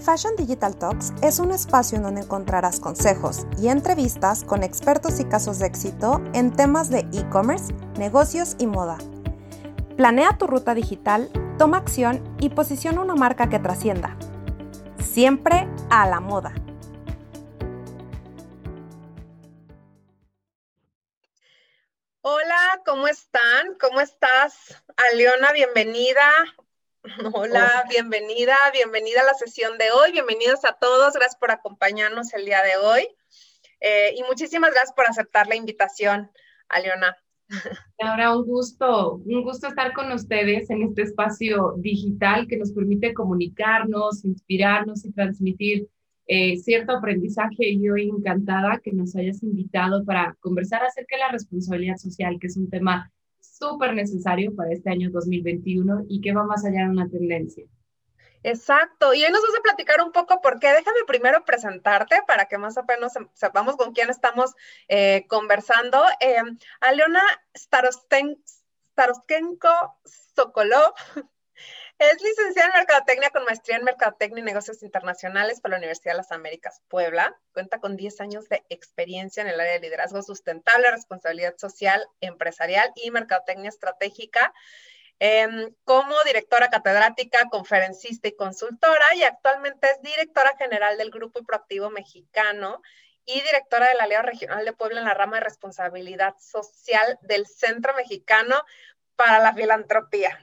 Fashion Digital Talks es un espacio en donde encontrarás consejos y entrevistas con expertos y casos de éxito en temas de e-commerce, negocios y moda. Planea tu ruta digital, toma acción y posiciona una marca que trascienda. Siempre a la moda. Hola, ¿cómo están? ¿Cómo estás? Aliona, bienvenida. Hola, bienvenida, bienvenida a la sesión de hoy, bienvenidos a todos, gracias por acompañarnos el día de hoy eh, y muchísimas gracias por aceptar la invitación, Aliona. Ahora un gusto, un gusto estar con ustedes en este espacio digital que nos permite comunicarnos, inspirarnos y transmitir eh, cierto aprendizaje y hoy encantada que nos hayas invitado para conversar acerca de la responsabilidad social, que es un tema súper necesario para este año 2021 y que va más allá de una tendencia. Exacto, y hoy nos vas a platicar un poco por qué. Déjame primero presentarte para que más o menos sepamos con quién estamos eh, conversando. Eh, Aleona Starostенko Sokolov es licenciada en Mercadotecnia con maestría en Mercadotecnia y Negocios Internacionales por la Universidad de las Américas Puebla. Cuenta con 10 años de experiencia en el área de liderazgo sustentable, responsabilidad social, empresarial y mercadotecnia estratégica. Em, como directora catedrática, conferencista y consultora, y actualmente es directora general del Grupo Proactivo Mexicano y directora de la Alianza Regional de Puebla en la rama de responsabilidad social del Centro Mexicano para la Filantropía.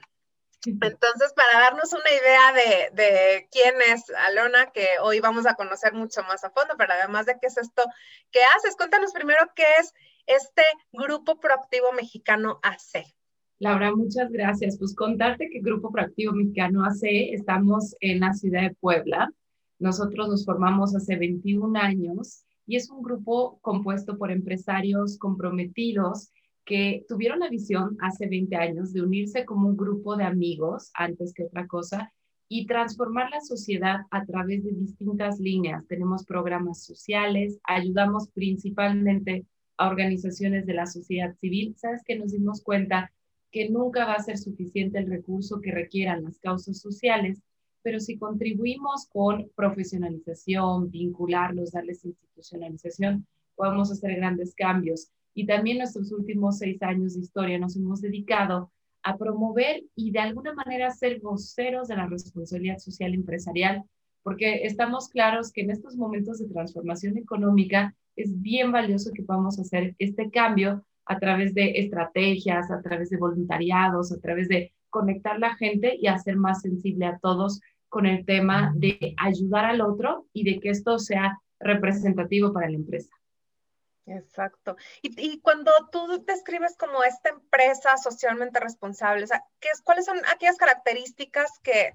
Entonces, para darnos una idea de, quién es Alona, que hoy vamos a conocer mucho más a fondo, pero además de qué es esto que haces, cuéntanos primero qué es este Grupo Proactivo Mexicano AC. Laura, muchas gracias. Pues contarte que Grupo Proactivo Mexicano AC estamos en la ciudad de Puebla. Nosotros nos formamos hace 21 años y es un grupo compuesto por empresarios comprometidos que tuvieron la visión hace 20 años de unirse como un grupo de amigos antes que otra cosa y transformar la sociedad a través de distintas líneas. Tenemos programas sociales, ayudamos principalmente a organizaciones de la sociedad civil. Sabes que nos dimos cuenta que nunca va a ser suficiente el recurso que requieran las causas sociales, pero si contribuimos con profesionalización, vincularlos, darles institucionalización, podemos hacer grandes cambios y también nuestros últimos seis años de historia nos hemos dedicado a promover y de alguna manera ser voceros de la responsabilidad social empresarial, porque estamos claros que en estos momentos de transformación económica es bien valioso que podamos hacer este cambio a través de estrategias, a través de voluntariados, a través de conectar la gente y hacer más sensible a todos con el tema de ayudar al otro y de que esto sea representativo para la empresa. Exacto. Y, cuando tú describes como esta empresa socialmente responsable, ¿qué es, ¿cuáles son aquellas características que,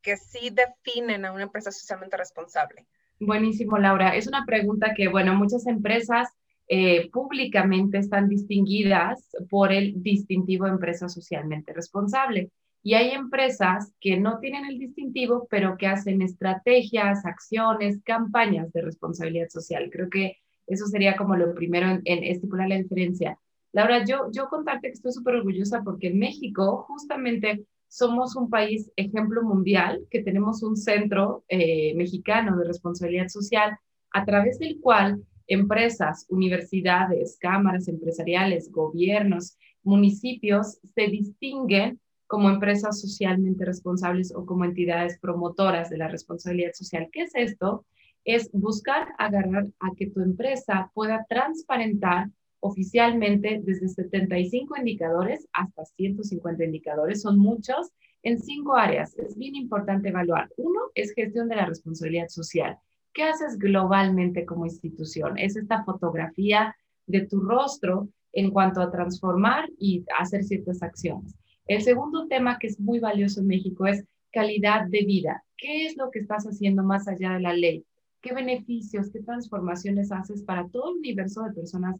que sí definen a una empresa socialmente responsable? Buenísimo, Laura. Es una pregunta que, bueno, muchas empresas eh, públicamente están distinguidas por el distintivo empresa socialmente responsable. Y hay empresas que no tienen el distintivo, pero que hacen estrategias, acciones, campañas de responsabilidad social. Creo que eso sería como lo primero en, estipular la diferencia. Laura, yo, yo contarte que estoy súper orgullosa porque en México justamente somos un país ejemplo mundial, que tenemos un centro eh, mexicano de responsabilidad social a través del cual empresas, universidades, cámaras empresariales, gobiernos, municipios se distinguen como empresas socialmente responsables o como entidades promotoras de la responsabilidad social. ¿Qué es esto? Es buscar agarrar a que tu empresa pueda transparentar oficialmente desde 75 indicadores hasta 150 indicadores, son muchos, en cinco áreas. Es bien importante evaluar. Uno es gestión de la responsabilidad social. ¿Qué haces globalmente como institución? Es esta fotografía de tu rostro en cuanto a transformar y hacer ciertas acciones. El segundo tema que es muy valioso en México es calidad de vida. ¿Qué es lo que estás haciendo más allá de la ley? Qué beneficios, qué transformaciones haces para todo el universo de personas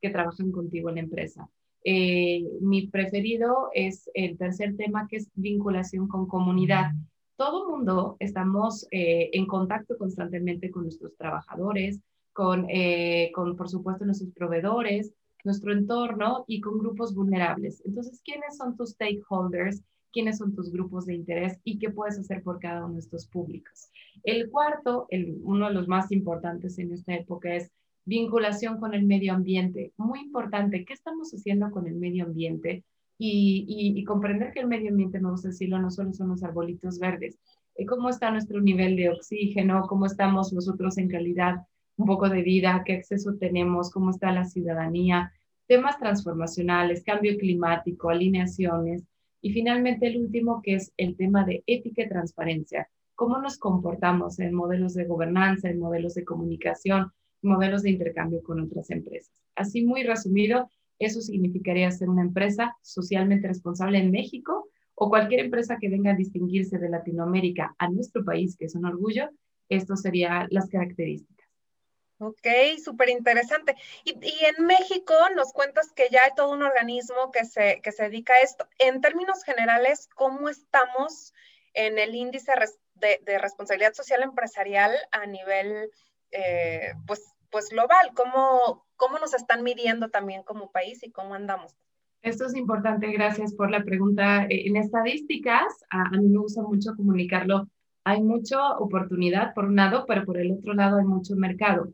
que trabajan contigo en la empresa. Eh, mi preferido es el tercer tema, que es vinculación con comunidad. Todo mundo estamos eh, en contacto constantemente con nuestros trabajadores, con, eh, con, por supuesto, nuestros proveedores, nuestro entorno y con grupos vulnerables. Entonces, ¿quiénes son tus stakeholders? Quiénes son tus grupos de interés y qué puedes hacer por cada uno de estos públicos. El cuarto, uno de los más importantes en esta época es vinculación con el medio ambiente. Muy importante, ¿qué estamos haciendo con el medio ambiente? Y, comprender que el medio ambiente, me gusta decirlo, no solo son los arbolitos verdes. Eh, ¿Cómo está nuestro nivel de oxígeno? ¿Cómo estamos nosotros en calidad un poco de vida? ¿Qué acceso tenemos? ¿Cómo está la ciudadanía? Temas transformacionales, cambio climático, alineaciones. Y finalmente el último, que es el tema de ética y transparencia. ¿Cómo nos comportamos en modelos de gobernanza, en modelos de comunicación? modelos de intercambio con otras empresas. Así muy resumido, eso significaría ser una empresa socialmente responsable en México o cualquier empresa que venga a distinguirse de Latinoamérica a nuestro país, que es un orgullo. Esto serían las características. Ok, súper interesante. Y, en México nos cuentas que ya hay todo un organismo que se, que se dedica a esto. En términos generales, ¿cómo estamos en el índice de, de responsabilidad social empresarial a nivel eh, pues, pues global, ¿cómo, cómo nos están midiendo también como país y cómo andamos. Esto es importante, gracias por la pregunta. Eh, en estadísticas, a, mí me gusta mucho comunicarlo, hay mucha oportunidad por un lado, pero por el otro lado hay mucho mercado.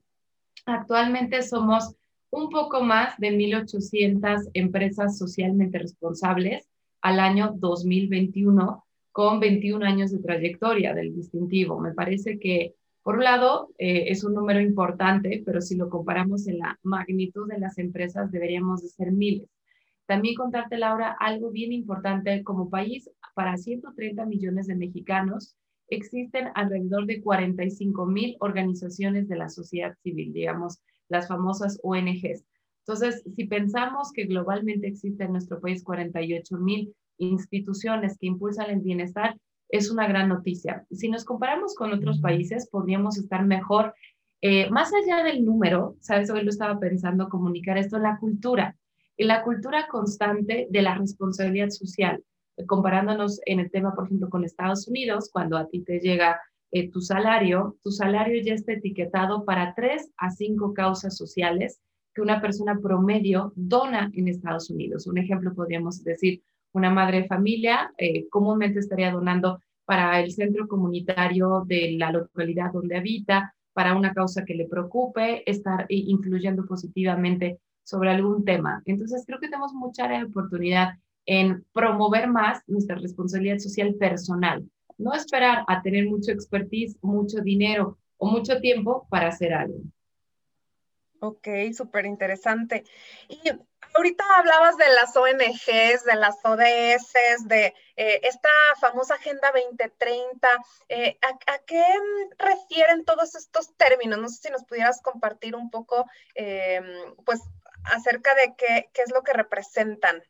Actualmente somos un poco más de 1.800 empresas socialmente responsables al año 2021 con 21 años de trayectoria del distintivo. Me parece que por un lado, eh, es un número importante, pero si lo comparamos en la magnitud de las empresas, deberíamos de ser miles. También contarte, Laura, algo bien importante como país, para 130 millones de mexicanos, existen alrededor de 45 mil organizaciones de la sociedad civil, digamos, las famosas ONGs. Entonces, si pensamos que globalmente existen en nuestro país 48 mil instituciones que impulsan el bienestar, es una gran noticia. Si nos comparamos con otros países, podríamos estar mejor. Eh, más allá del número, ¿sabes? Hoy lo estaba pensando comunicar esto, la cultura, y la cultura constante de la responsabilidad social, comparándonos en el tema, por ejemplo, con Estados Unidos, cuando a ti te llega eh, tu salario, tu salario ya está etiquetado para tres a cinco causas sociales que una persona promedio dona en Estados Unidos. Un ejemplo podríamos decir, una madre de familia eh, comúnmente estaría donando para el centro comunitario de la localidad donde habita, para una causa que le preocupe, estar influyendo positivamente sobre algún tema. Entonces, creo que tenemos mucha oportunidad en promover más nuestra responsabilidad social personal, no esperar a tener mucho expertise, mucho dinero o mucho tiempo para hacer algo. Ok, súper interesante. Y ahorita hablabas de las ONGs, de las ODS, de eh, esta famosa Agenda 2030. Eh, ¿a, qué refieren todos estos términos? No sé si nos pudieras compartir un poco, em, pues, acerca de qué, qué es lo que representan.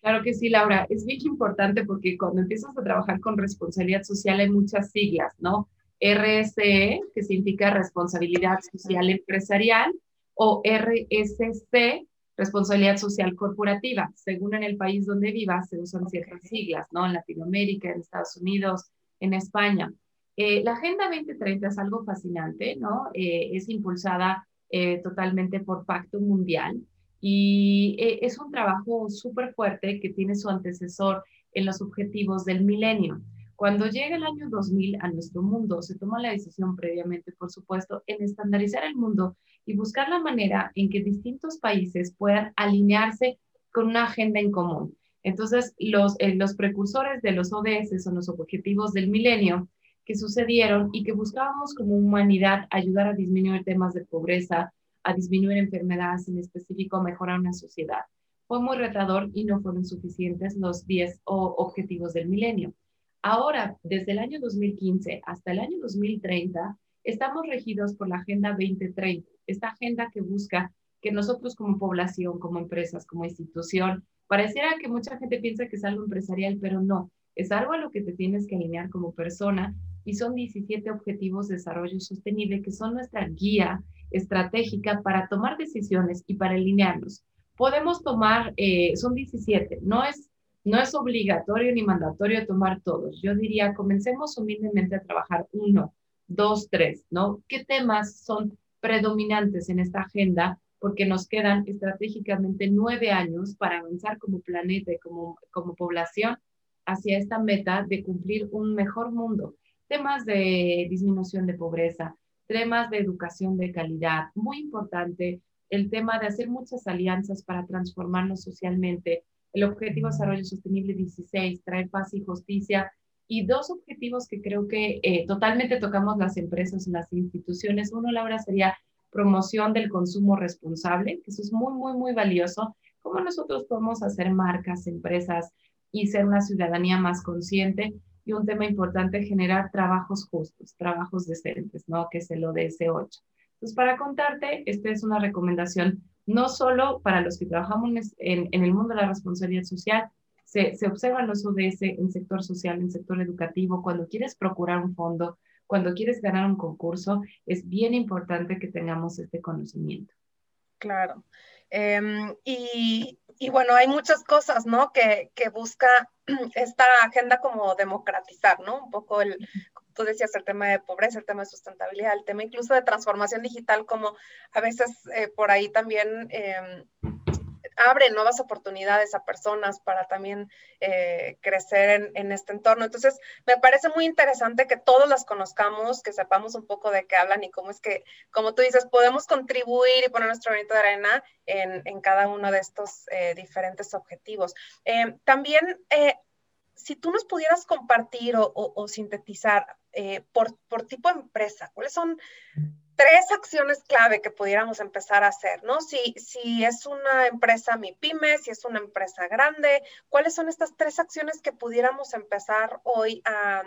Claro que sí, Laura. Es bien importante porque cuando empiezas a trabajar con responsabilidad social hay muchas siglas, ¿no? RSE, que significa responsabilidad social empresarial, o RSC, responsabilidad social corporativa. Según en el país donde vivas, se usan ciertas siglas, ¿no? En Latinoamérica, en Estados Unidos, en España. Eh, la Agenda 2030 es algo fascinante, ¿no? Eh, es impulsada eh, totalmente por Pacto Mundial y es un trabajo súper fuerte que tiene su antecesor en los objetivos del milenio. Cuando llega el año 2000 a nuestro mundo, se toma la decisión previamente, por supuesto, en estandarizar el mundo y buscar la manera en que distintos países puedan alinearse con una agenda en común. Entonces, los, eh, los precursores de los ODS son los objetivos del milenio que sucedieron y que buscábamos como humanidad ayudar a disminuir temas de pobreza, a disminuir enfermedades en específico, a mejorar una sociedad. Fue muy retador y no fueron suficientes los 10 objetivos del milenio. Ahora, desde el año 2015 hasta el año 2030, estamos regidos por la Agenda 2030, esta agenda que busca que nosotros como población, como empresas, como institución, pareciera que mucha gente piensa que es algo empresarial, pero no, es algo a lo que te tienes que alinear como persona y son 17 objetivos de desarrollo sostenible que son nuestra guía estratégica para tomar decisiones y para alinearnos. Podemos tomar, eh, son 17, no es no es obligatorio ni mandatorio tomar todos. Yo diría, comencemos humildemente a trabajar uno, dos, tres, ¿no? ¿Qué temas son predominantes en esta agenda? Porque nos quedan estratégicamente nueve años para avanzar como planeta y como, como población hacia esta meta de cumplir un mejor mundo. Temas de disminución de pobreza, temas de educación de calidad, muy importante el tema de hacer muchas alianzas para transformarnos socialmente, el Objetivo de Desarrollo Sostenible 16, traer paz y justicia, y dos objetivos que creo que eh, totalmente tocamos las empresas, las instituciones. Uno, Laura, sería promoción del consumo responsable, que eso es muy, muy, muy valioso. ¿Cómo nosotros podemos hacer marcas, empresas y ser una ciudadanía más consciente? Y un tema importante, generar trabajos justos, trabajos decentes, ¿no? Que es el ODS 8. Entonces, para contarte, esta es una recomendación no solo para los que trabajamos en, en el mundo de la responsabilidad social, se, se observan los ODS en sector social, en sector educativo, cuando quieres procurar un fondo, cuando quieres ganar un concurso, es bien importante que tengamos este conocimiento. Claro. Em, y, y, bueno, hay muchas cosas, ¿no? Que, que, busca esta agenda como democratizar, ¿no? Un poco el, tú decías, el tema de pobreza, el tema de sustentabilidad, el tema incluso de transformación digital, como a veces eh, por ahí también eh, abre nuevas oportunidades a personas para también eh, crecer en, este entorno. Entonces, me parece muy interesante que todos las conozcamos, que sepamos un poco de qué hablan y cómo es que, como tú dices, podemos contribuir y poner nuestro granito de arena en, cada uno de estos eh, diferentes objetivos. Eh, también, si tú nos pudieras compartir o, sintetizar por, por tipo de empresa, ¿cuáles son tres acciones clave que pudiéramos empezar a hacer, ¿no? Si, si es una empresa mi pyme, si es una empresa grande, ¿cuáles son estas tres acciones que pudiéramos empezar hoy a,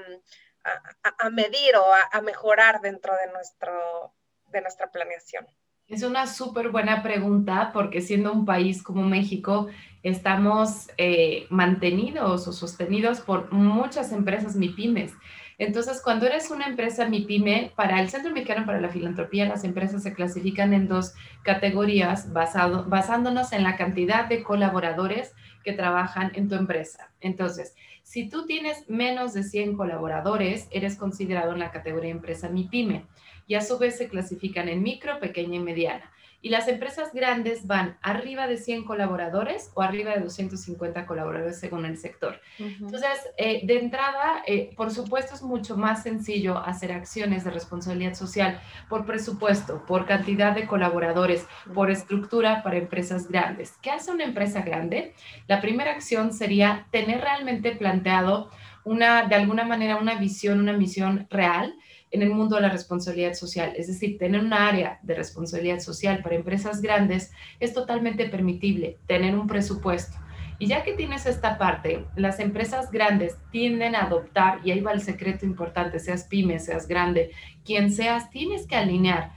a, medir o a, mejorar dentro de, nuestro, de nuestra planeación? Es una súper buena pregunta porque siendo un país como México, estamos eh, mantenidos o sostenidos por muchas empresas MIPIMES. Entonces, cuando eres una empresa MIPYME, para el Centro Mexicano para la Filantropía, las empresas se clasifican en dos categorías basado, basándonos en la cantidad de colaboradores que trabajan en tu empresa. Entonces, si tú tienes menos de 100 colaboradores, eres considerado en la categoría empresa MIPYME y a su vez se clasifican en micro, pequeña y mediana. Y las empresas grandes van arriba de 100 colaboradores o arriba de 250 colaboradores según el sector. Entonces, eh, de entrada, eh, por supuesto, es mucho más sencillo hacer acciones de responsabilidad social por presupuesto, por cantidad de colaboradores, por estructura para empresas grandes. ¿Qué hace una empresa grande? La primera acción sería tener realmente planteado una, de alguna manera, una visión, una misión real en el mundo de la responsabilidad social. Es decir, tener un área de responsabilidad social para empresas grandes es totalmente permitible, tener un presupuesto. Y ya que tienes esta parte, las empresas grandes tienden a adoptar, y ahí va el secreto importante, seas pyme, seas grande, quien seas, tienes que alinear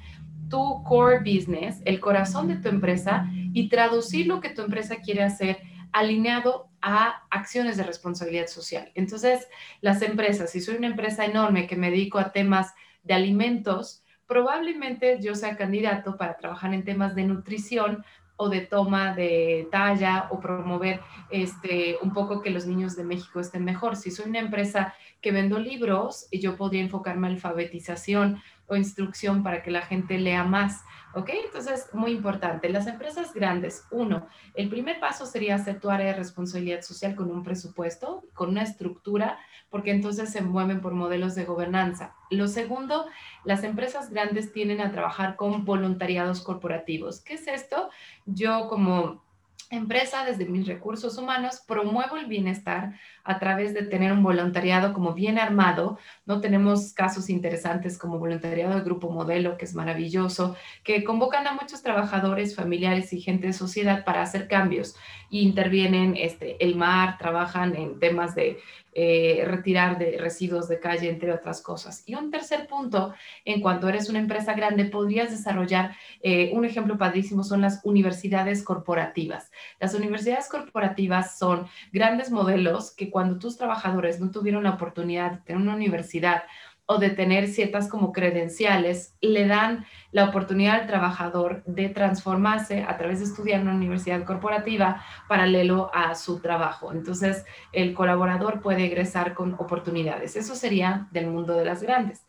tu core business, el corazón de tu empresa, y traducir lo que tu empresa quiere hacer alineado a acciones de responsabilidad social. Entonces, las empresas, si soy una empresa enorme que me dedico a temas de alimentos, probablemente yo sea candidato para trabajar en temas de nutrición o de toma de talla o promover este, un poco que los niños de México estén mejor. Si soy una empresa que vendo libros, yo podría enfocarme en alfabetización o instrucción para que la gente lea más. ¿Ok? Entonces, muy importante. Las empresas grandes, uno, el primer paso sería hacer tu área de responsabilidad social con un presupuesto, con una estructura, porque entonces se mueven por modelos de gobernanza. Lo segundo, las empresas grandes tienen a trabajar con voluntariados corporativos. ¿Qué es esto? Yo como empresa, desde mis recursos humanos, promuevo el bienestar a través de tener un voluntariado como bien armado. No tenemos casos interesantes como voluntariado de Grupo Modelo, que es maravilloso, que convocan a muchos trabajadores, familiares y gente de sociedad para hacer cambios. Y intervienen este, el mar, trabajan en temas de eh, retirar de residuos de calle, entre otras cosas. Y un tercer punto, en cuanto eres una empresa grande, podrías desarrollar, eh, un ejemplo padrísimo son las universidades corporativas. Las universidades corporativas son grandes modelos que cuando tus trabajadores no tuvieron la oportunidad de tener una universidad o de tener ciertas como credenciales, le dan la oportunidad al trabajador de transformarse a través de estudiar en una universidad corporativa paralelo a su trabajo. Entonces, el colaborador puede egresar con oportunidades. Eso sería del mundo de las grandes.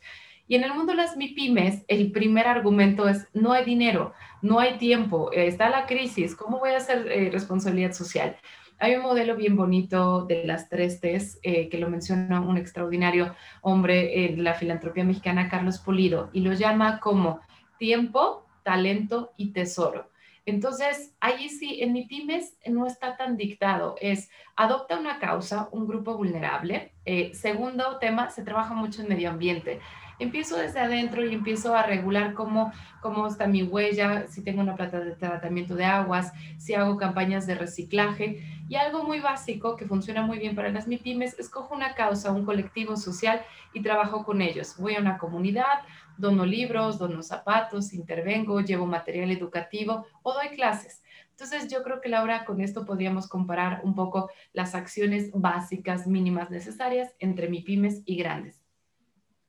Y en el mundo de las MIPIMES, el primer argumento es, no hay dinero, no hay tiempo, está la crisis, ¿cómo voy a hacer eh, responsabilidad social? Hay un modelo bien bonito de las tres T's eh, que lo menciona un extraordinario hombre en la filantropía mexicana, Carlos Pulido, y lo llama como tiempo, talento y tesoro. Entonces, ahí sí, en mi pymes no está tan dictado. Es adopta una causa, un grupo vulnerable. Eh, segundo tema, se trabaja mucho en medio ambiente empiezo desde adentro y empiezo a regular cómo, cómo está mi huella, si tengo una plata de tratamiento de aguas, si hago campañas de reciclaje. Y algo muy básico que funciona muy bien para las MIPIMES, escojo una causa, un colectivo social y trabajo con ellos. Voy a una comunidad, dono libros, dono zapatos, intervengo, llevo material educativo o doy clases. Entonces, yo creo que Laura, con esto podríamos comparar un poco las acciones básicas mínimas necesarias entre MIPIMES y grandes.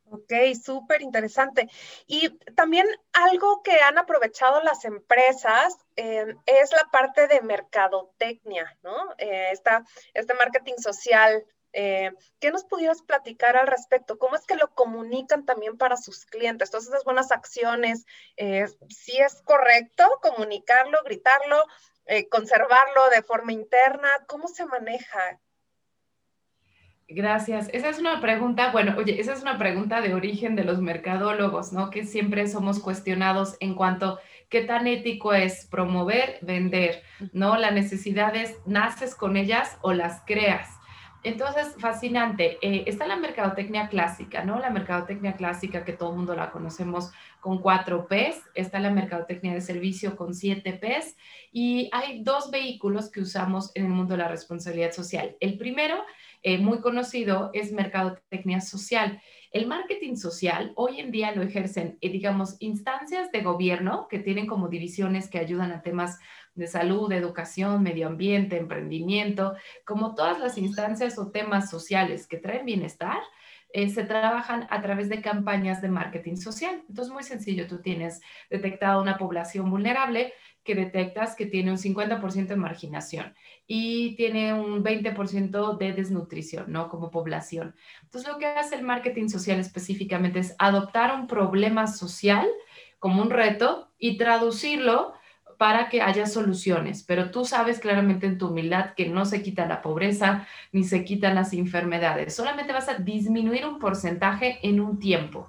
Ok, súper interesante. Y también algo que han aprovechado las empresas eh, es la parte de mercadotecnia, ¿no? Eh, este marketing social. Eh, ¿Qué nos pudieras platicar al respecto? ¿Cómo es que lo comunican también para sus clientes? Todas esas buenas acciones, si es correcto comunicarlo, gritarlo, conservarlo de forma interna, ¿cómo se maneja? Gracias. Esa es una pregunta, bueno, oye, esa es una pregunta de origen de los mercadólogos, ¿no? Que siempre somos cuestionados en cuanto qué tan ético es promover, vender, ¿no? La necesidad es, naces con ellas o las creas. Entonces, fascinante. Eh, está la mercadotecnia clásica, ¿no? La mercadotecnia clásica que todo el mundo la conocemos con cuatro Ps. Está la mercadotecnia de servicio con siete Ps. Y hay dos vehículos que usamos en el mundo de la responsabilidad social. El primero eh, muy conocido es mercadotecnia social. El marketing social hoy en día lo ejercen, eh, digamos, instancias de gobierno que tienen como divisiones que ayudan a temas de salud, educación, medio ambiente, emprendimiento, como todas las instancias o temas sociales que traen bienestar, eh, se trabajan a través de campañas de marketing social. Entonces, muy sencillo, tú tienes detectado una población vulnerable que detectas que tiene un 50% de marginación y tiene un 20% de desnutrición, ¿no? Como población. Entonces, lo que hace el marketing social específicamente es adoptar un problema social como un reto y traducirlo para que haya soluciones, pero tú sabes claramente en tu humildad que no se quita la pobreza ni se quitan las enfermedades, solamente vas a disminuir un porcentaje en un tiempo.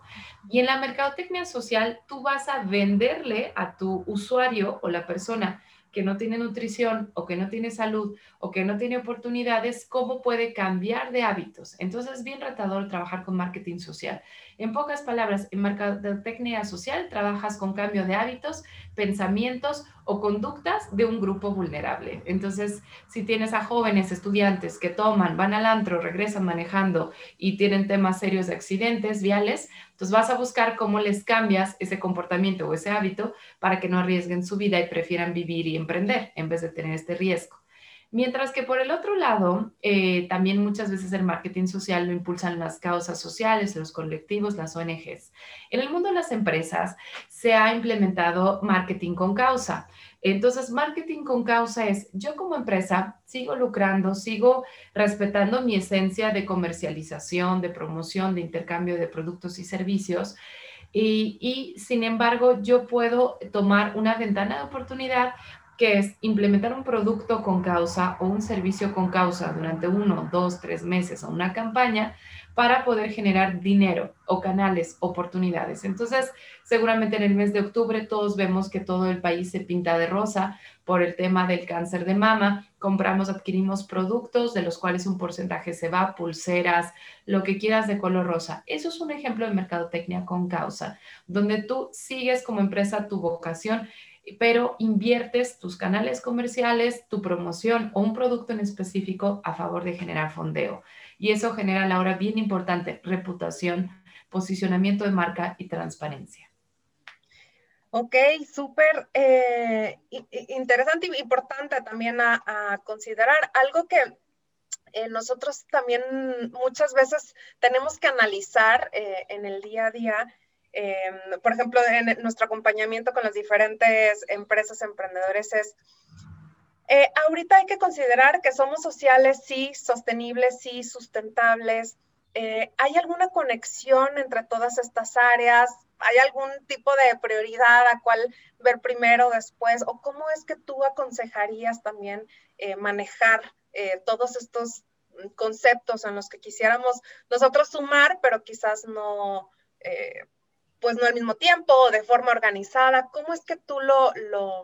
Y en la mercadotecnia social, tú vas a venderle a tu usuario o la persona que no tiene nutrición o que no tiene salud o que no tiene oportunidades, cómo puede cambiar de hábitos. Entonces es bien retador trabajar con marketing social. En pocas palabras, en mercadotecnia social trabajas con cambio de hábitos, pensamientos o conductas de un grupo vulnerable. Entonces, si tienes a jóvenes estudiantes que toman, van al antro, regresan manejando y tienen temas serios de accidentes viales, entonces vas a buscar cómo les cambias ese comportamiento o ese hábito para que no arriesguen su vida y prefieran vivir y emprender en vez de tener este riesgo. Mientras que por el otro lado, eh, también muchas veces el marketing social lo impulsan las causas sociales, los colectivos, las ONGs. En el mundo de las empresas se ha implementado marketing con causa. Entonces, marketing con causa es, yo como empresa sigo lucrando, sigo respetando mi esencia de comercialización, de promoción, de intercambio de productos y servicios. Y, y, sin embargo, yo puedo tomar una ventana de oportunidad que es implementar un producto con causa o un servicio con causa durante uno, dos, tres meses o una campaña para poder generar dinero o canales, oportunidades. Entonces, seguramente en el mes de octubre todos vemos que todo el país se pinta de rosa por el tema del cáncer de mama. Compramos, adquirimos productos de los cuales un porcentaje se va, pulseras, lo que quieras de color rosa. Eso es un ejemplo de mercadotecnia con causa, donde tú sigues como empresa tu vocación pero inviertes tus canales comerciales, tu promoción o un producto en específico a favor de generar fondeo. Y eso genera la hora bien importante, reputación, posicionamiento de marca y transparencia. Ok, súper eh, interesante y importante también a, considerar. Algo que eh, nosotros también muchas veces tenemos que analizar eh, en el día a día Em, por ejemplo, en nuestro acompañamiento con las diferentes empresas emprendedores es, eh, ahorita hay que considerar que somos sociales, sí, sostenibles, sí, sustentables. Eh, ¿Hay alguna conexión entre todas estas áreas? ¿Hay algún tipo de prioridad a cuál ver primero, después? ¿O cómo es que tú aconsejarías también eh, manejar eh, todos estos conceptos en los que quisiéramos nosotros sumar, pero quizás no, eh, pues no al mismo tiempo de forma organizada. ¿Cómo es que tú lo, lo,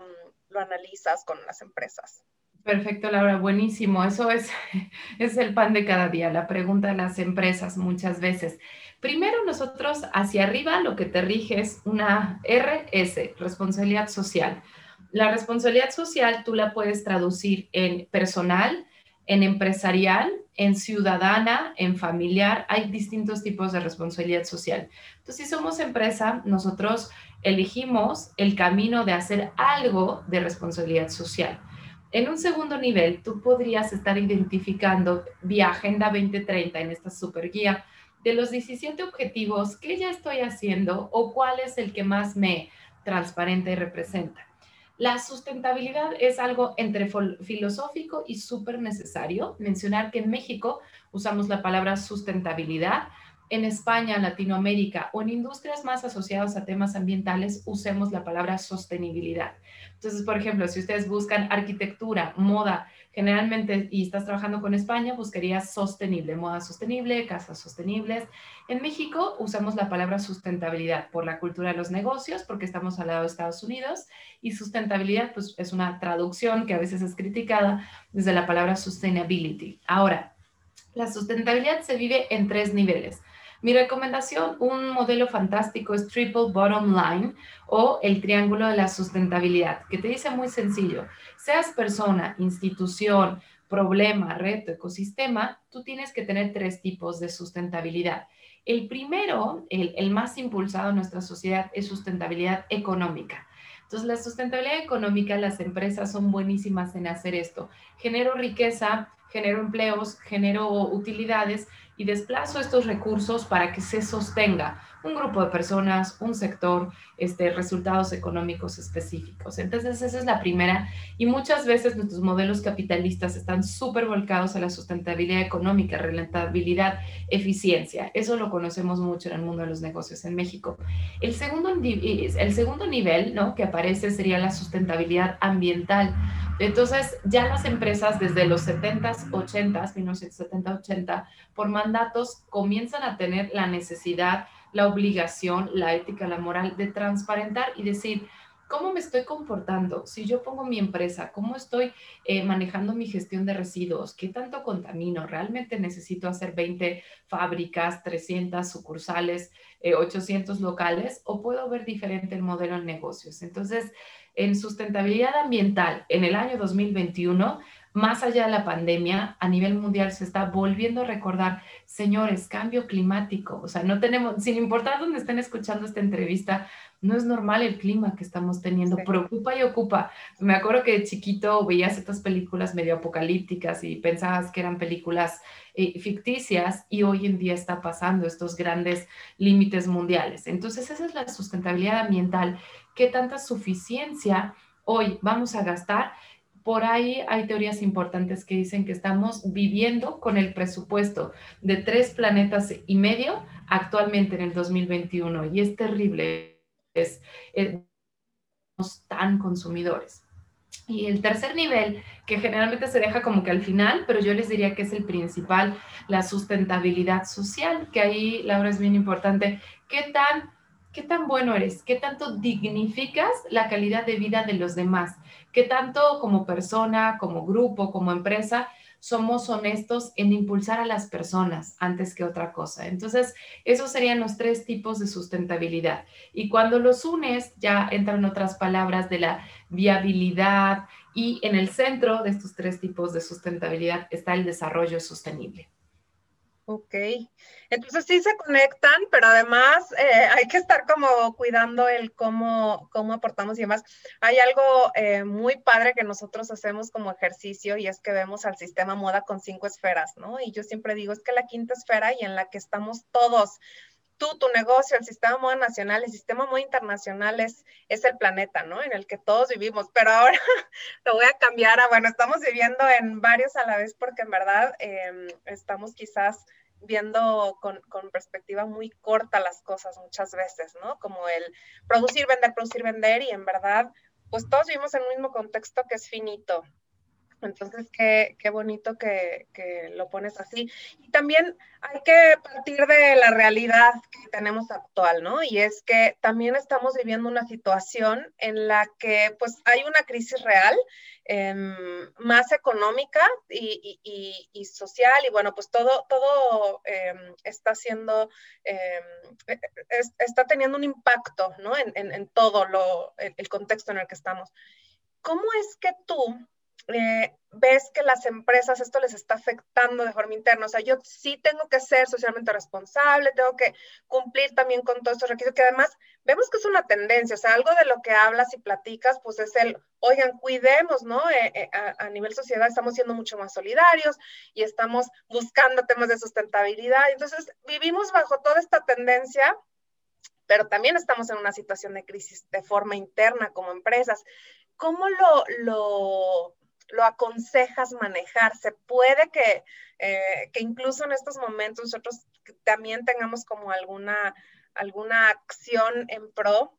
lo analizas con las empresas? Perfecto, Laura, buenísimo. Eso es, es el pan de cada día, la pregunta de las empresas muchas veces. Primero, nosotros hacia arriba lo que te rige es una RS, responsabilidad social. La responsabilidad social tú la puedes traducir en personal, en empresarial, en ciudadana, en familiar. Hay distintos tipos de responsabilidad social. Entonces, si somos empresa, nosotros elegimos el camino de hacer algo de responsabilidad social. En un segundo nivel, tú podrías estar identificando vía Agenda 2030 en esta super guía de los 17 objetivos que ya estoy haciendo o cuál es el que más me transparente y representa. La sustentabilidad es algo entre filosófico y súper necesario. Mencionar que en México usamos la palabra sustentabilidad en España, Latinoamérica o en industrias más asociadas a temas ambientales usemos la palabra sostenibilidad. Entonces, por ejemplo, si ustedes buscan arquitectura, moda, generalmente, y estás trabajando con España, buscarías sostenible, moda sostenible, casas sostenibles. En México usamos la palabra sustentabilidad por la cultura de los negocios, porque estamos al lado de Estados Unidos, y sustentabilidad pues, es una traducción que a veces es criticada desde la palabra sustainability. Ahora, la sustentabilidad se vive en tres niveles. Mi recomendación, un modelo fantástico es Triple Bottom Line o el triángulo de la sustentabilidad, que te dice muy sencillo, seas persona, institución, problema, reto, ecosistema, tú tienes que tener tres tipos de sustentabilidad. El primero, el, más impulsado en nuestra sociedad, es sustentabilidad económica. Entonces, la sustentabilidad económica, las empresas son buenísimas en hacer esto. Genero riqueza, genero empleos, genero utilidades, y desplazo estos recursos para que se sostenga un grupo de personas, un sector, este, resultados económicos específicos. Entonces, esa es la primera. Y muchas veces nuestros modelos capitalistas están súper volcados a la sustentabilidad económica, rentabilidad, eficiencia. Eso lo conocemos mucho en el mundo de los negocios en México. El segundo, el segundo nivel ¿no? que aparece sería la sustentabilidad ambiental. Entonces, ya las empresas desde los 70s, 80s, 1970, 80, por mandatos comienzan a tener la necesidad la obligación, la ética, la moral de transparentar y decir, ¿cómo me estoy comportando? Si yo pongo mi empresa, ¿cómo estoy eh, manejando mi gestión de residuos? ¿Qué tanto contamino? ¿Realmente necesito hacer 20 fábricas, 300 sucursales, 800 eh, locales? ¿O puedo ver diferente el modelo en negocios? Entonces, en sustentabilidad ambiental, en el año 2021, más allá de la pandemia, a nivel mundial se está volviendo a recordar, señores, cambio climático. O sea, no tenemos, sin importar dónde estén escuchando esta entrevista, no es normal el clima que estamos teniendo, preocupa y ocupa. Me acuerdo que de chiquito veías estas películas medio apocalípticas y pensabas que eran películas eh, ficticias y hoy en día está pasando estos grandes límites mundiales. Entonces, esa es la sustentabilidad ambiental. ¿Qué tanta suficiencia hoy vamos a gastar? Por ahí hay teorías importantes que dicen que estamos viviendo con el presupuesto de tres planetas y medio actualmente en el 2021 y es terrible, es, tan consumidores. Y el tercer nivel, que generalmente se deja como que al final, pero yo les diría que es el principal, la sustentabilidad social, que ahí, Laura, es bien importante. ¿Qué tan, qué tan bueno eres? ¿Qué tanto dignificas la calidad de vida de los demás? ¿Qué tanto como persona, como grupo, como empresa somos honestos en impulsar a las personas antes que otra cosa? Entonces, esos serían los tres tipos de sustentabilidad. Y cuando los unes, ya entran otras palabras de la viabilidad y en el centro de estos tres tipos de sustentabilidad está el desarrollo sostenible. Ok, entonces sí se conectan, pero además eh, hay que estar como cuidando el cómo, cómo aportamos y demás. Hay algo eh, muy padre que nosotros hacemos como ejercicio y es que vemos al sistema moda con cinco esferas, ¿no? Y yo siempre digo, es que la quinta esfera y en la que estamos todos, tú, tu negocio, el sistema moda nacional, el sistema moda internacional es, es el planeta, ¿no? En el que todos vivimos. Pero ahora lo voy a cambiar a, bueno, estamos viviendo en varios a la vez porque en verdad em, estamos quizás viendo con, con, perspectiva muy corta las cosas muchas veces, ¿no? Como el producir, vender, producir, vender y en verdad, pues todos vivimos en un mismo contexto que es finito. Entonces, qué, qué bonito que, que, lo pones así. Y también hay que partir de la realidad que tenemos actual, ¿no? Y es que también estamos viviendo una situación en la que pues hay una crisis real, eh, más económica y, y, y, social, y bueno, pues todo, todo eh, está siendo, eh, es, está teniendo un impacto, ¿no? En, en, todo lo, el contexto en el que estamos. ¿Cómo es que tú eh, ves que las empresas esto les está afectando de forma interna. O sea, yo sí tengo que ser socialmente responsable, tengo que cumplir también con todos estos requisitos, que además vemos que es una tendencia, o sea, algo de lo que hablas y platicas, pues es el, oigan, cuidemos, ¿no? Eh, eh, a, a, nivel sociedad estamos siendo mucho más solidarios y estamos buscando temas de sustentabilidad. Entonces, vivimos bajo toda esta tendencia pero también estamos en una situación de crisis de forma interna como empresas. ¿Cómo lo, lo, lo aconsejas manejar? ¿Se puede que, eh, que incluso en estos momentos nosotros también tengamos como alguna, alguna acción en pro?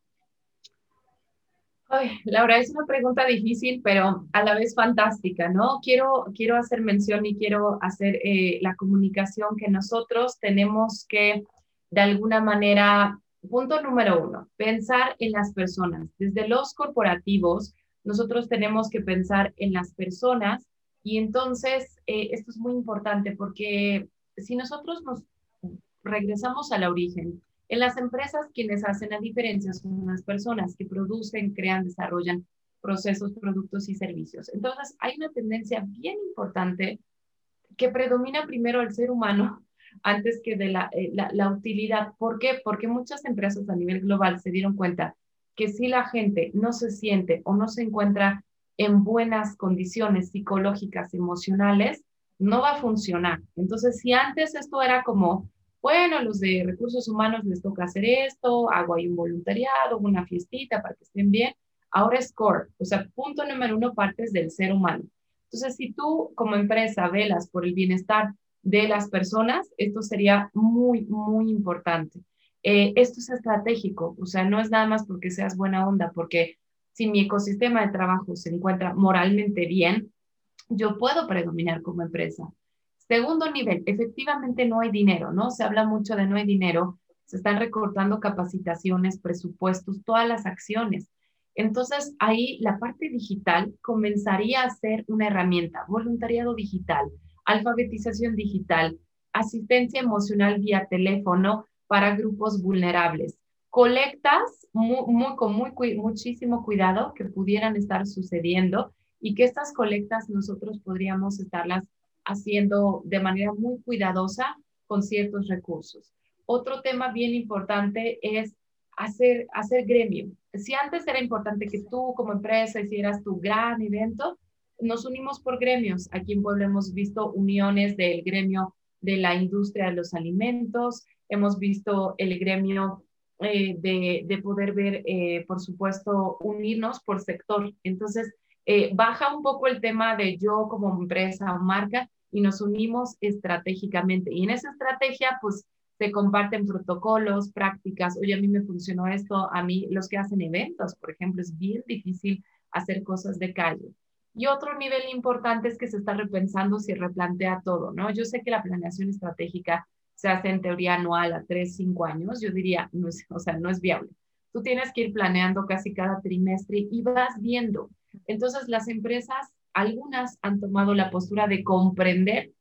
Ay, Laura, es una pregunta difícil, pero a la vez fantástica, ¿no? Quiero, quiero hacer mención y quiero hacer eh, la comunicación que nosotros tenemos que, de alguna manera, punto número uno, pensar en las personas. Desde los corporativos, nosotros tenemos que pensar en las personas y entonces eh, esto es muy importante porque si nosotros nos regresamos al origen, en las empresas quienes hacen la diferencia son las personas que producen, crean, desarrollan procesos, productos y servicios. Entonces hay una tendencia bien importante que predomina primero al ser humano antes que de la, eh, la, la utilidad. ¿Por qué? Porque muchas empresas a nivel global se dieron cuenta que si la gente no se siente o no se encuentra en buenas condiciones psicológicas, emocionales, no va a funcionar. Entonces, si antes esto era como, bueno, los de recursos humanos les toca hacer esto, hago ahí un voluntariado, una fiestita para que estén bien, ahora es core, o sea, punto número uno, partes del ser humano. Entonces, si tú como empresa velas por el bienestar de las personas, esto sería muy, muy importante. Eh, esto es estratégico, o sea, no es nada más porque seas buena onda, porque si mi ecosistema de trabajo se encuentra moralmente bien, yo puedo predominar como empresa. Segundo nivel, efectivamente no hay dinero, ¿no? Se habla mucho de no hay dinero, se están recortando capacitaciones, presupuestos, todas las acciones. Entonces, ahí la parte digital comenzaría a ser una herramienta, voluntariado digital, alfabetización digital, asistencia emocional vía teléfono, para grupos vulnerables. Colectas muy, con muy, muchísimo cuidado que pudieran estar sucediendo y que estas colectas nosotros podríamos estarlas haciendo de manera muy cuidadosa con ciertos recursos. Otro tema bien importante es hacer, hacer gremio. Si antes era importante que tú como empresa hicieras tu gran evento, nos unimos por gremios. Aquí en Puebla hemos visto uniones del gremio de la industria de los alimentos, hemos visto el gremio eh, de, de, poder ver, eh, por supuesto, unirnos por sector. Entonces, eh, baja un poco el tema de yo como empresa o marca y nos unimos estratégicamente. Y en esa estrategia, pues, se comparten protocolos, prácticas. Oye, a mí me funcionó esto, a mí los que hacen eventos, por ejemplo, es bien difícil hacer cosas de calle. Y otro nivel importante es que se está repensando si replantea todo, ¿no? Yo sé que la planeación estratégica se hace en teoría anual a tres, cinco años, yo diría, no es, o sea, no es viable. Tú tienes que ir planeando casi cada trimestre y vas viendo. Entonces, las empresas, algunas han tomado la postura de comprender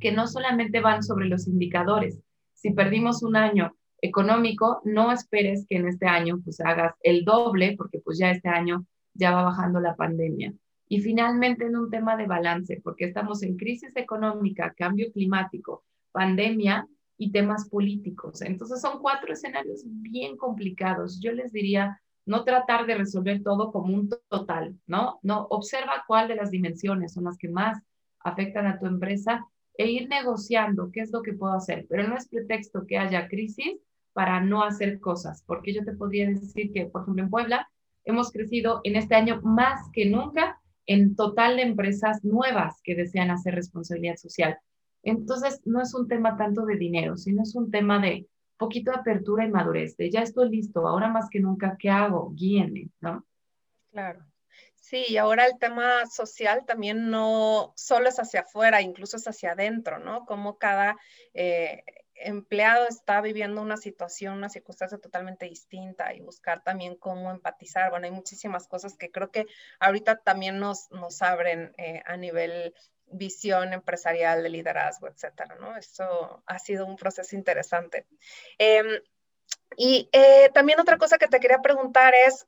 que no solamente van sobre los indicadores. Si perdimos un año económico, no esperes que en este año pues hagas el doble, porque pues ya este año ya va bajando la pandemia. Y finalmente en un tema de balance, porque estamos en crisis económica, cambio climático, pandemia y temas políticos. Entonces son cuatro escenarios bien complicados. Yo les diría no tratar de resolver todo como un total, ¿no? No, observa cuál de las dimensiones son las que más afectan a tu empresa e ir negociando qué es lo que puedo hacer. Pero no es pretexto que haya crisis para no hacer cosas, porque yo te podría decir que, por ejemplo, en Puebla hemos crecido en este año más que nunca en total de empresas nuevas que desean hacer responsabilidad social. Entonces, no es un tema tanto de dinero, sino es un tema de poquito de apertura y madurez, de ya estoy listo, ahora más que nunca, ¿qué hago? Guíenme, ¿no? Claro. Sí, y ahora el tema social también no solo es hacia afuera, incluso es hacia adentro, ¿no? Como cada eh, empleado está viviendo una situación, una circunstancia totalmente distinta y buscar también cómo empatizar. Bueno, hay muchísimas cosas que creo que ahorita también nos, nos abren eh, a nivel visión empresarial de liderazgo, etcétera, ¿no? Eso ha sido un proceso interesante. Em, y eh, también otra cosa que te quería preguntar es,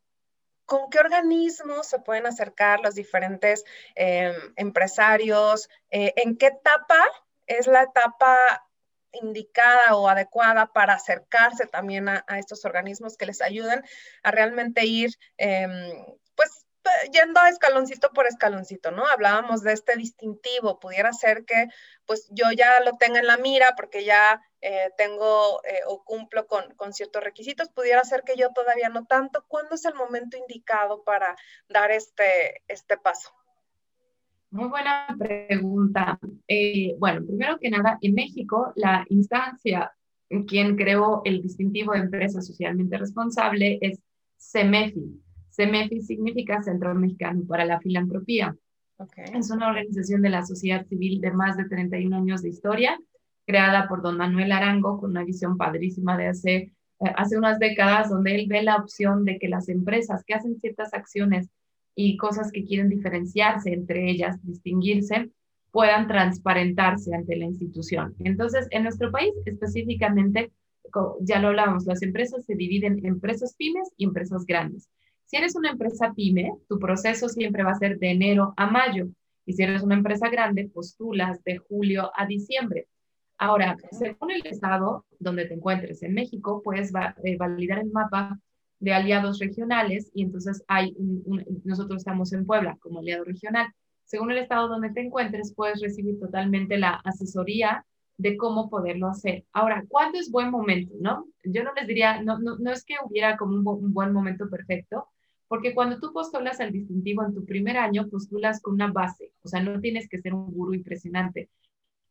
¿con qué organismos se pueden acercar los diferentes em, empresarios? Eh, ¿En qué etapa es la etapa indicada o adecuada para acercarse también a, estos organismos que les ayuden a realmente ir, em, yendo a escaloncito por escaloncito, ¿no? Hablábamos de este distintivo, pudiera ser que pues yo ya lo tenga en la mira porque ya eh, tengo eh, o cumplo con, con, ciertos requisitos, pudiera ser que yo todavía no tanto. ¿Cuándo es el momento indicado para dar este, este paso? Muy buena pregunta. Eh, bueno, primero que nada, en México, la instancia quien creó el distintivo de empresa socialmente responsable es CEMEFI, CEMEFI significa Centro Mexicano para la Filantropía. Es una organización de la sociedad civil de más de 31 años de historia, creada por don Manuel Arango con una visión padrísima de hace, eh, hace unas décadas, donde él ve la opción de que las empresas que hacen ciertas acciones y cosas que quieren diferenciarse entre ellas, distinguirse, puedan transparentarse ante la institución. Entonces, en nuestro país específicamente, ya lo hablábamos, las empresas se dividen en empresas pymes y empresas grandes. Si eres una empresa pyme, tu proceso siempre va a ser de enero a mayo. Y si eres una empresa grande, postulas de julio a diciembre. Ahora, según el estado donde te encuentres en México, puedes eh, validar el mapa de aliados regionales y entonces hay nosotros estamos en Puebla como aliado regional. Según el estado donde te encuentres, puedes recibir totalmente la asesoría de cómo poderlo hacer. Ahora, ¿cuándo es buen momento? ¿no? Yo no les diría, no, no, no es que hubiera como un buen momento perfecto, porque cuando tú postulas al distintivo en tu primer año, postulas con una base, o sea, no tienes que ser un gurú impresionante.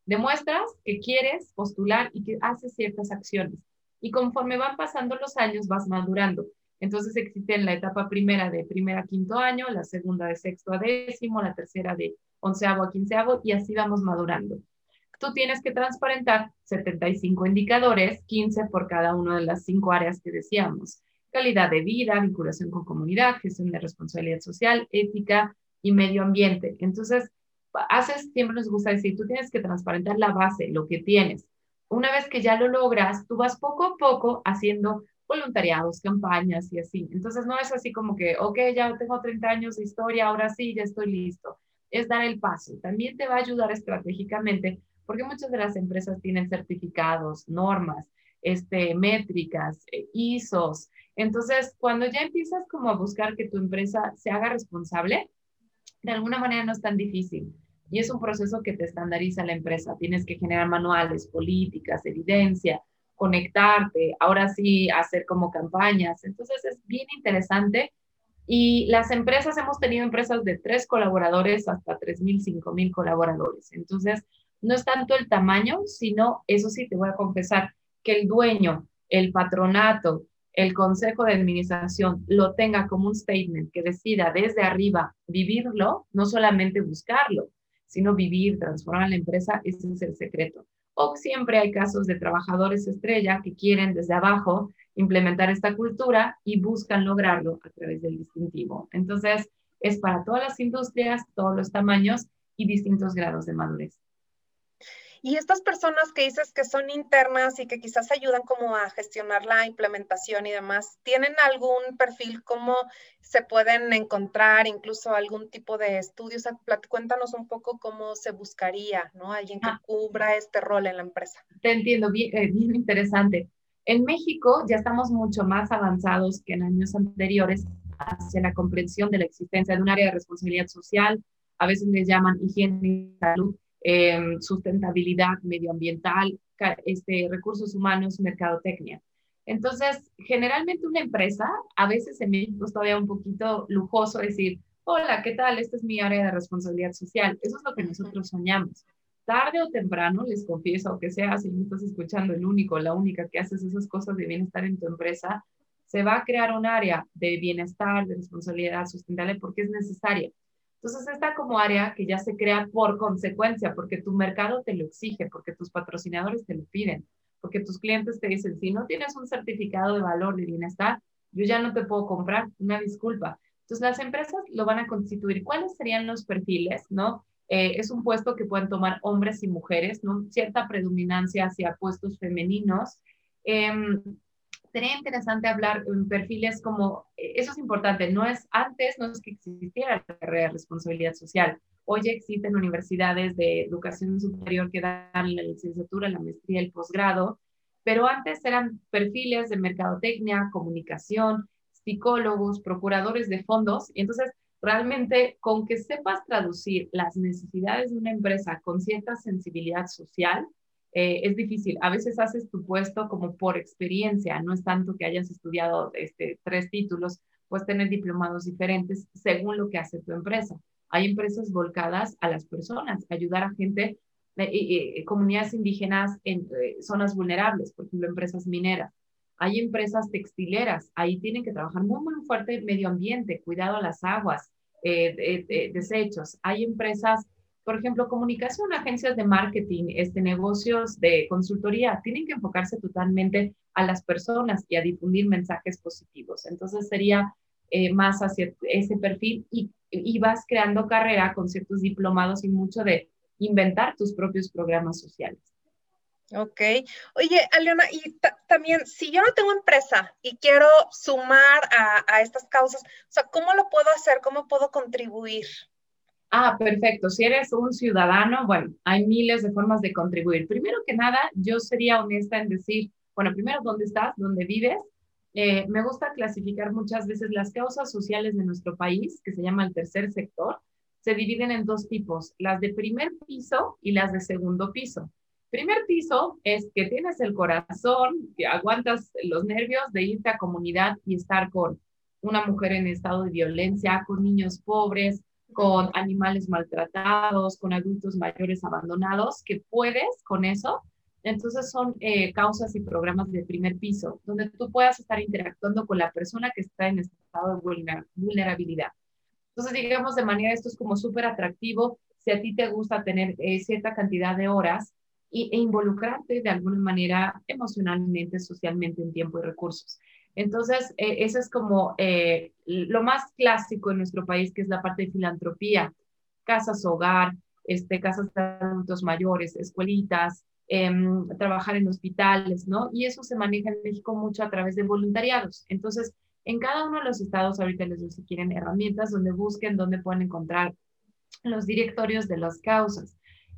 Demuestras que quieres postular y que haces ciertas acciones. Y conforme van pasando los años, vas madurando. Entonces existe la etapa primera de primera a quinto año, la segunda de sexto a décimo, la tercera de onceavo a quinceavo, y así vamos madurando. Tú tienes que transparentar 75 indicadores, 15 por cada una de las cinco áreas que decíamos calidad de vida, vinculación con comunidad, gestión de responsabilidad social, ética y medio ambiente. Entonces, haces, siempre nos gusta decir, tú tienes que transparentar la base, lo que tienes. Una vez que ya lo logras, tú vas poco a poco haciendo voluntariados, campañas y así. Entonces, no es así como que, ok, ya tengo 30 años de historia, ahora sí, ya estoy listo. Es dar el paso. También te va a ayudar estratégicamente porque muchas de las empresas tienen certificados, normas, este, métricas, eh, ISOs, entonces, cuando ya empiezas como a buscar que tu empresa se haga responsable, de alguna manera no es tan difícil. Y es un proceso que te estandariza la empresa. Tienes que generar manuales, políticas, evidencia, conectarte, ahora sí hacer como campañas. Entonces es bien interesante. Y las empresas, hemos tenido empresas de tres colaboradores hasta 3.000, 5.000 colaboradores. Entonces, no es tanto el tamaño, sino, eso sí, te voy a confesar, que el dueño, el patronato, el consejo de administración lo tenga como un statement, que decida desde arriba vivirlo, no solamente buscarlo, sino vivir, transformar la empresa, ese es el secreto. O siempre hay casos de trabajadores estrella que quieren desde abajo implementar esta cultura y buscan lograrlo a través del distintivo. Entonces, es para todas las industrias, todos los tamaños y distintos grados de madurez. Y estas personas que dices que son internas y que quizás ayudan como a gestionar la implementación y demás, ¿tienen algún perfil? ¿Cómo se pueden encontrar incluso algún tipo de estudios? cuéntanos un poco cómo se buscaría, ¿no? Alguien que ah. cubra este rol en la empresa. Te entiendo, bien, eh, bien interesante. En México ya estamos mucho más avanzados que en años anteriores hacia la comprensión de la existencia de un área de responsabilidad social, a veces les llaman higiene y salud, Em, sustentabilidad medioambiental, este, recursos humanos, mercadotecnia. Entonces, generalmente una empresa, a veces en México es todavía un poquito lujoso decir, hola, ¿qué tal? Esta es mi área de responsabilidad social. Eso es lo que nosotros soñamos. Tarde o temprano, les confieso, que sea, si me estás escuchando, el único, la única que haces esas cosas de bienestar en tu empresa, se va a crear un área de bienestar, de responsabilidad sustentable porque es necesaria. Entonces, esta como área que ya se crea por consecuencia, porque tu mercado te lo exige, porque tus patrocinadores te lo piden, porque tus clientes te dicen, si no tienes un certificado de valor de bienestar, yo ya no te puedo comprar, una disculpa. Entonces, las empresas lo van a constituir. ¿Cuáles serían los perfiles? ¿No? Eh, es un puesto que pueden tomar hombres y mujeres, ¿no? Cierta predominancia hacia puestos femeninos. Em, sería interesante hablar en perfiles como, eh, eso es importante, no es antes, no es que existiera la responsabilidad social. Hoy existen universidades de educación superior que dan la licenciatura, la maestría, el posgrado, pero antes eran perfiles de mercadotecnia, comunicación, psicólogos, procuradores de fondos, y entonces realmente con que sepas traducir las necesidades de una empresa con cierta sensibilidad social, eh, es difícil. A veces haces tu puesto como por experiencia, no es tanto que hayas estudiado este, tres títulos, puedes tener diplomados diferentes según lo que hace tu empresa. Hay empresas volcadas a las personas, ayudar a gente, eh, eh, comunidades indígenas en zonas vulnerables, por ejemplo, empresas mineras. Hay empresas textileras, ahí tienen que trabajar muy, muy fuerte medio ambiente, cuidado a las aguas, desechos. Hay empresas por ejemplo, comunicación, agencias de marketing, este, negocios de consultoría, tienen que enfocarse totalmente a las personas y a difundir mensajes positivos. Entonces sería eh, más hacia ese perfil y, y, vas creando carrera con ciertos diplomados y mucho de inventar tus propios programas sociales. Ok. Oye, Aliona, y también, si yo no tengo empresa y quiero sumar a, a estas causas, o sea, ¿cómo lo puedo hacer? ¿Cómo puedo contribuir? Ah, perfecto. Si eres un ciudadano, bueno, hay miles de formas de contribuir. Primero que nada, yo sería honesta en decir, bueno, primero, ¿dónde estás? ¿Dónde vives? Eh, me gusta clasificar muchas veces las causas sociales de nuestro país, que se llama el tercer sector, se dividen en dos tipos, las de primer piso y las de segundo piso. Primer piso es que tienes el corazón, que aguantas los nervios de irte a comunidad y estar con una mujer en estado de violencia, con niños pobres, con animales maltratados, con adultos mayores abandonados, que puedes con eso. Entonces son eh, causas y programas de primer piso, donde tú puedas estar interactuando con la persona que está en estado de vulnerabilidad. Entonces, digamos, de manera, esto es como súper atractivo si a ti te gusta tener eh, cierta cantidad de horas y, e involucrarte de alguna manera emocionalmente, socialmente en tiempo y recursos. Entonces, eh, eso es como eh, lo más clásico en nuestro país, que es la parte de filantropía, casas hogar, este, casas de adultos mayores, escuelitas, em, trabajar en hospitales, ¿no? Y eso se maneja en México mucho a través de voluntariados. Entonces, en cada uno de los estados, ahorita les doy si quieren herramientas donde busquen, donde pueden encontrar los directorios de las causas.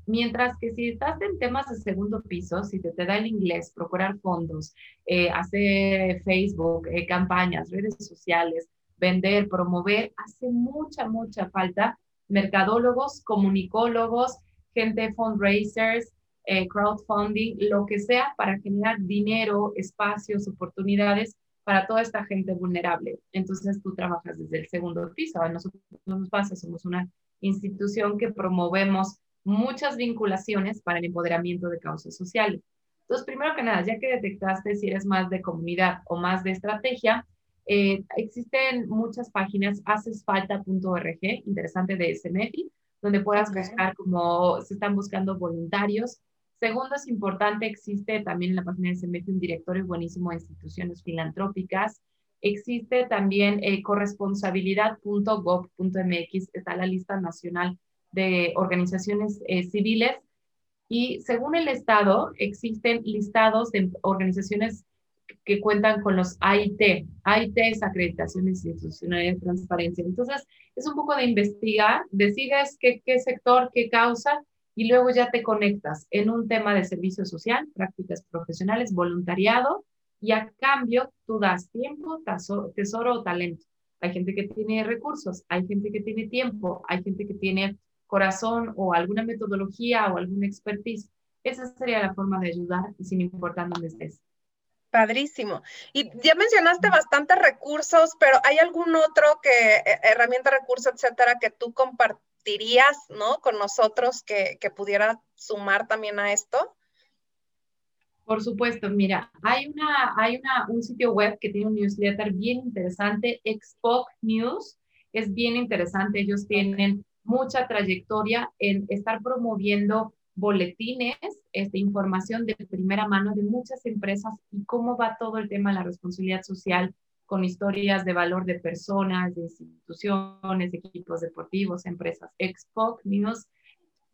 Mientras que si estás en temas de segundo piso, si te, te da el inglés, procurar fondos, eh, hacer Facebook, eh, campañas, redes sociales, vender, promover, hace mucha, mucha falta mercadólogos, comunicólogos, gente fundraisers, eh, crowdfunding, lo que sea para generar dinero, espacios, oportunidades para toda esta gente vulnerable. Entonces tú trabajas desde el segundo piso. A nosotros nos pasa, somos una institución que promovemos muchas vinculaciones para el empoderamiento de causas sociales. Entonces, primero que nada, ya que detectaste si eres más de comunidad o más de estrategia, eh, existen muchas páginas, hacesfalta.org, interesante de SMEFI, donde puedas buscar como se están buscando voluntarios. Segundo, es importante, existe también en la página de SMEFI un directorio buenísimo de instituciones filantrópicas. Existe también eh, corresponsabilidad.gov.mx, está la lista nacional de organizaciones eh, civiles y según el Estado existen listados de organizaciones que cuentan con los AIT. AIT es Acreditación Institucional de Transparencia. Entonces, es un poco de investigar, decides qué, qué sector, qué causa, y luego ya te conectas en un tema de servicio social, prácticas profesionales, voluntariado, y a cambio tú das tiempo, tesoro o talento. Hay gente que tiene recursos, hay gente que tiene tiempo, hay gente que tiene corazón o alguna metodología o alguna expertise. Esa sería la forma de ayudar sin importar dónde estés. Padrísimo. Y ya mencionaste bastantes recursos, pero ¿hay algún otro que, eh, herramienta, recurso, etcétera, que tú compartirías, ¿no? Con nosotros que, que pudiera sumar también a esto? Por supuesto, mira, hay, una, hay una, un sitio web que tiene un newsletter bien interesante, Expo News, es bien interesante, ellos tienen mucha trayectoria en estar promoviendo boletines, esta información de primera mano de muchas empresas y cómo va todo el tema de la responsabilidad social con historias de valor de personas, de instituciones, equipos deportivos, empresas. Expo News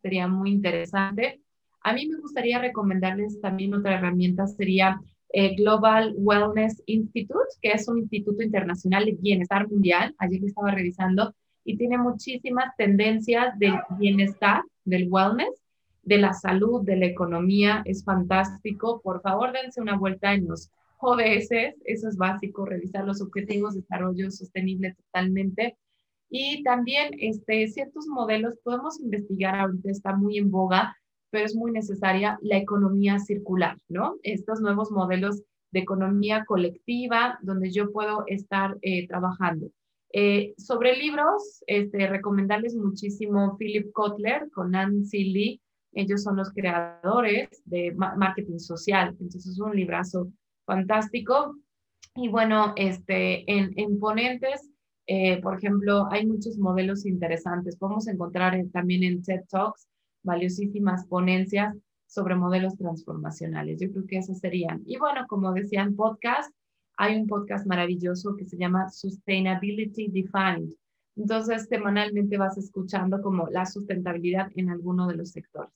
sería muy interesante. A mí me gustaría recomendarles también otra herramienta, sería eh, Global Wellness Institute, que es un instituto internacional de bienestar mundial. Ayer estaba revisando y tiene muchísimas tendencias del bienestar, del wellness, de la salud, de la economía. Es fantástico. Por favor, dense una vuelta en los ODS. Eso es básico, revisar los objetivos de desarrollo sostenible totalmente. Y también este, ciertos modelos podemos investigar, ahorita está muy en boga, pero es muy necesaria la economía circular, ¿no? Estos nuevos modelos de economía colectiva donde yo puedo estar eh, trabajando. Eh, sobre libros, este, recomendarles muchísimo Philip Kotler con Nancy Lee. Ellos son los creadores de marketing social. Entonces es un librazo fantástico. Y bueno, este, en, en ponentes, eh, por ejemplo, hay muchos modelos interesantes. Podemos encontrar también en TED Talks valiosísimas ponencias sobre modelos transformacionales. Yo creo que esas serían. Y bueno, como decían podcast, hay un podcast maravilloso que se llama Sustainability Defined. Entonces, semanalmente vas escuchando como la sustentabilidad en alguno de los sectores.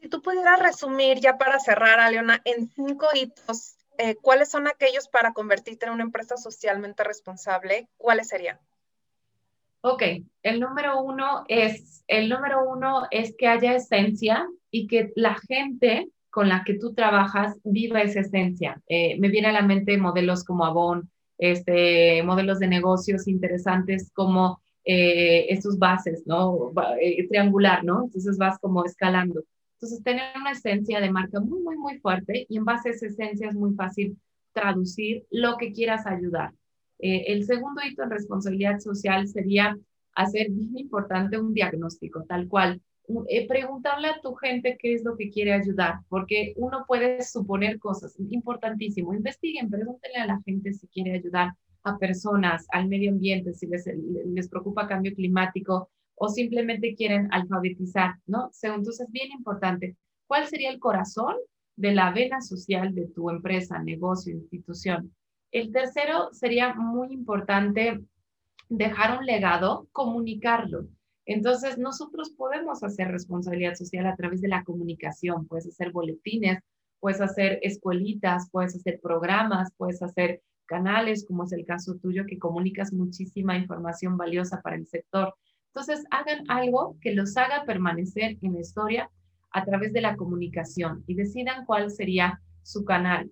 Si tú pudieras resumir ya para cerrar, Aleona, en cinco hitos, eh, ¿cuáles son aquellos para convertirte en una empresa socialmente responsable? ¿Cuáles serían? Ok, el número uno es, el número uno es que haya esencia y que la gente con la que tú trabajas viva esa esencia. Eh, me viene a la mente modelos como Avon, este, modelos de negocios interesantes como eh, estos bases, ¿no? Eh, triangular, ¿no? Entonces vas como escalando. Entonces, tener una esencia de marca muy, muy, muy fuerte y en base a esa esencia es muy fácil traducir lo que quieras ayudar. el segundo hito en responsabilidad social sería hacer bien importante un diagnóstico, tal cual. Eh, preguntarle a tu gente qué es lo que quiere ayudar, porque uno puede suponer cosas, importantísimo. Investiguen, pregúntenle a la gente si quiere ayudar a personas, al medio ambiente, si les, les preocupa cambio climático o simplemente quieren alfabetizar, ¿no? Entonces, es bien importante. ¿Cuál sería el corazón de la vena social de tu empresa, negocio, institución? El tercero sería muy importante dejar un legado, comunicarlo. Entonces, nosotros podemos hacer responsabilidad social a través de la comunicación. Puedes hacer boletines, puedes hacer escuelitas, puedes hacer programas, puedes hacer canales, como es el caso tuyo, que comunicas muchísima información valiosa para el sector. Entonces, hagan algo que los haga permanecer en la historia a través de la comunicación y decidan cuál sería su canal.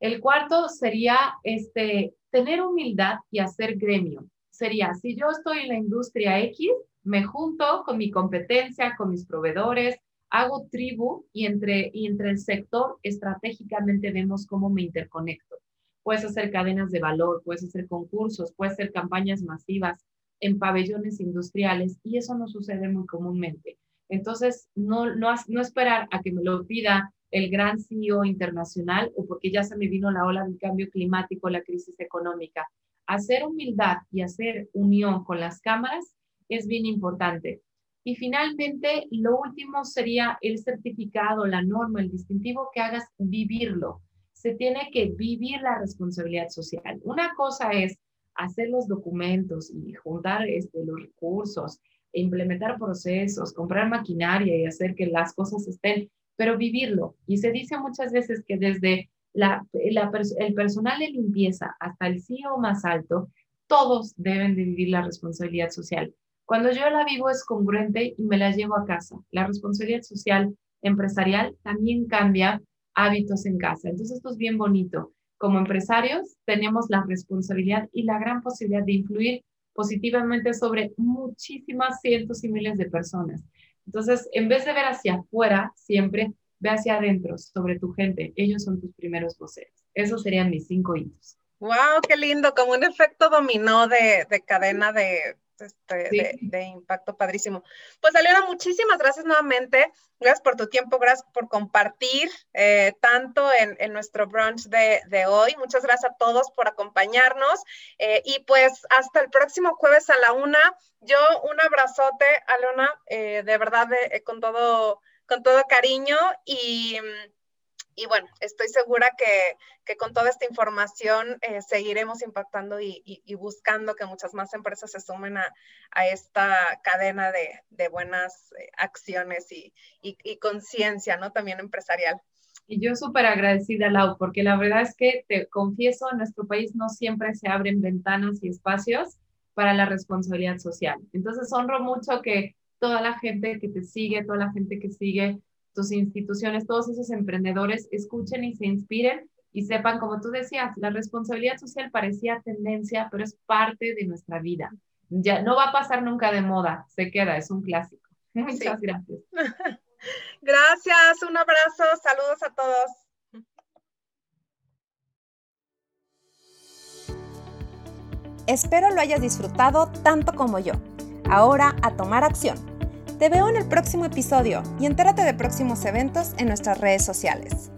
El cuarto sería este, tener humildad y hacer gremio. Sería, si yo estoy en la industria X, me junto con mi competencia, con mis proveedores, hago tribu y entre, entre el sector estratégicamente vemos cómo me interconecto. Puedes hacer cadenas de valor, puedes hacer concursos, puedes hacer campañas masivas en pabellones industriales y eso no sucede muy comúnmente. Entonces, no, no, no esperar a que me lo pida el gran CEO internacional o porque ya se me vino la ola del cambio climático, la crisis económica. Hacer humildad y hacer unión con las cámaras es bien importante. Y finalmente, lo último sería el certificado, la norma, el distintivo que hagas vivirlo. Se tiene que vivir la responsabilidad social. Una cosa es hacer los documentos y juntar este, los recursos, e implementar procesos, comprar maquinaria y hacer que las cosas estén, pero vivirlo. Y se dice muchas veces que desde el personal de limpieza hasta el CEO más alto, todos deben de vivir la responsabilidad social. Cuando yo la vivo es congruente y me la llevo a casa. La responsabilidad social empresarial también cambia hábitos en casa. Entonces esto es bien bonito. Como empresarios tenemos la responsabilidad y la gran posibilidad de influir positivamente sobre muchísimas cientos y miles de personas. Entonces, en vez de ver hacia afuera, siempre ve hacia adentro, sobre tu gente. Ellos son tus primeros voceros. Esos serían mis cinco hitos. ¡Wow! ¡Qué lindo! Como un efecto dominó de, de cadena de, este, de, impacto padrísimo. Pues Aliona, muchísimas gracias nuevamente. Gracias por tu tiempo, gracias por compartir eh, tanto en, nuestro brunch de, hoy. Muchas gracias a todos por acompañarnos. Eh, y pues hasta el próximo jueves a la una. Yo un abrazote, Aliona, eh, de verdad, con, todo, con todo cariño y y bueno, estoy segura que, con toda esta información eh, seguiremos impactando y, buscando que muchas más empresas se sumen a, esta cadena de, buenas eh, acciones y, conciencia, ¿no? También empresarial. Y yo súper agradecida, Lau, porque la verdad es que te confieso, en nuestro país no siempre se abren ventanas y espacios para la responsabilidad social. Entonces, honro mucho que toda la gente que te sigue, toda la gente que sigue tus instituciones, todos esos emprendedores escuchen y se inspiren y sepan, como tú decías, la responsabilidad social parecía tendencia, pero es parte de nuestra vida. Ya no va a pasar nunca de moda, se queda, es un clásico. Muchas gracias. gracias, un abrazo, saludos a todos. Espero lo hayas disfrutado tanto como yo. Ahora a tomar acción. Te veo en el próximo episodio y entérate de próximos eventos en nuestras redes sociales.